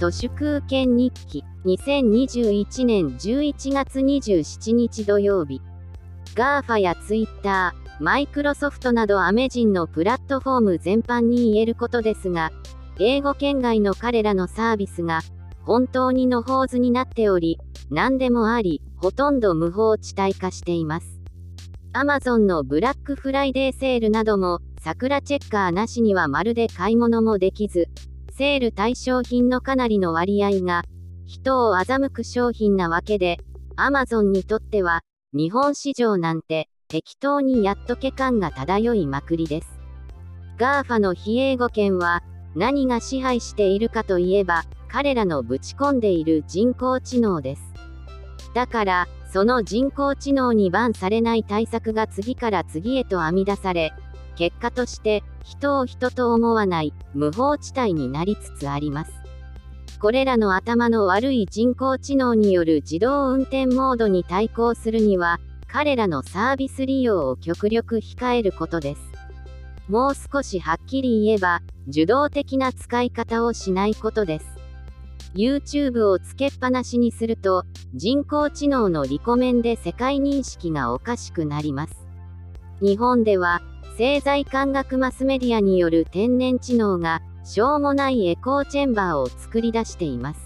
都市空権日記2021年11月27日土曜日 GAFA や Twitter、マイクロソフトなどアメジンのプラットフォーム全般に言えることですが、英語圏外の彼らのサービスが本当にのほうずになっており、何でもあり、ほとんど無法地帯化しています。Amazon のブラックフライデーセールなども、桜チェッカーなしにはまるで買い物もできず、セール対象品のかなりの割合が、人を欺く商品なわけで、Amazon にとっては、日本市場なんて、適当にやっとけ感が漂いまくりです。GAFA の非英語圏は、何が支配しているかといえば、彼らのぶち込んでいる人工知能です。だから、その人工知能にバンされない対策が次から次へと編み出され、結果として人を人と思わない無法地帯になりつつあります。これらの頭の悪い人工知能による自動運転モードに対抗するには、彼らのサービス利用を極力控えることです。もう少しはっきり言えば、受動的な使い方をしないことです。YouTube をつけっぱなしにすると、人工知能のリコメンで世界認識がおかしくなります。日本では、製材感覚マスメディアによる天然知能が、しょうもないエコーチェンバーを作り出しています。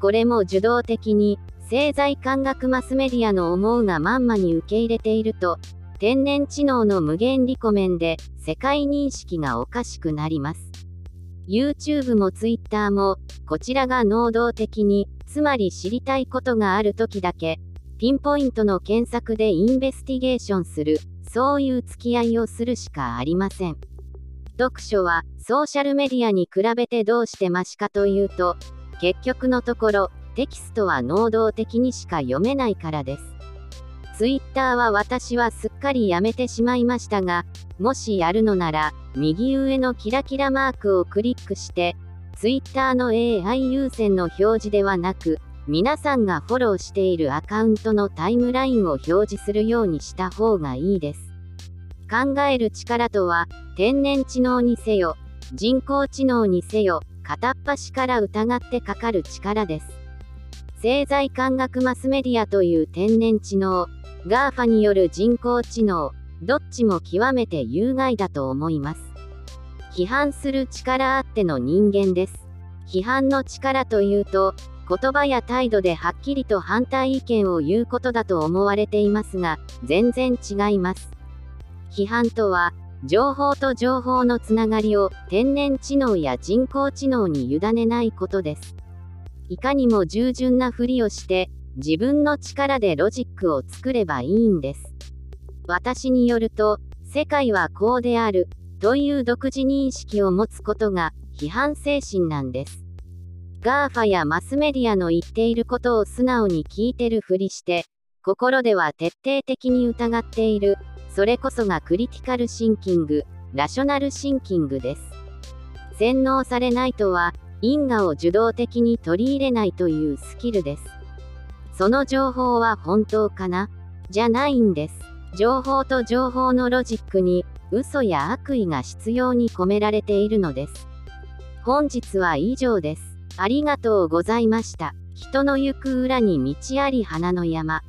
これも受動的に、製材感覚マスメディアの思うがまんまに受け入れていると、天然知能の無限リコメンで世界認識がおかしくなります。YouTube も Twitter も、こちらが能動的に、つまり知りたいことがある時だけ、ピンポイントの検索でインベスティゲーションする、そういう付き合いをするしかありません。読書は、ソーシャルメディアに比べてどうしてマシかというと、結局のところ、テキストは能動的にしか読めないからです。ツイッターは私はすっかりやめてしまいましたが、もしやるのなら、右上のキラキラマークをクリックして、ツイッターの AI 優先の表示ではなく、皆さんがフォローしているアカウントのタイムラインを表示するようにした方がいいです。考える力とは、天然知能にせよ、人工知能にせよ、片っ端から疑ってかかる力です。製材感覚マスメディアという天然知能、GAFA による人工知能、どっちも極めて有害だと思います。批判する力あっての人間です。批判の力というと、言葉や態度ではっきりと反対意見を言うことだと思われていますが、全然違います。批判とは、情報と情報のつながりを天然知能や人工知能に委ねないことです。いかにも従順なふりをして、自分の力でロジックを作ればいいんです。私によると、世界はこうである、という独自認識を持つことが、批判精神なんです。GAFA やマスメディアの言っていることを素直に聞いてるふりして、心では徹底的に疑っている、それこそがクリティカルシンキング、ラショナルシンキングです。洗脳されないとは、因果を受動的に取り入れないというスキルです。その情報は本当かな？じゃないんです。情報と情報のロジックに、嘘や悪意が必要に込められているのです。本日は以上です。ありがとうございました。人の行く裏に道あり花の山。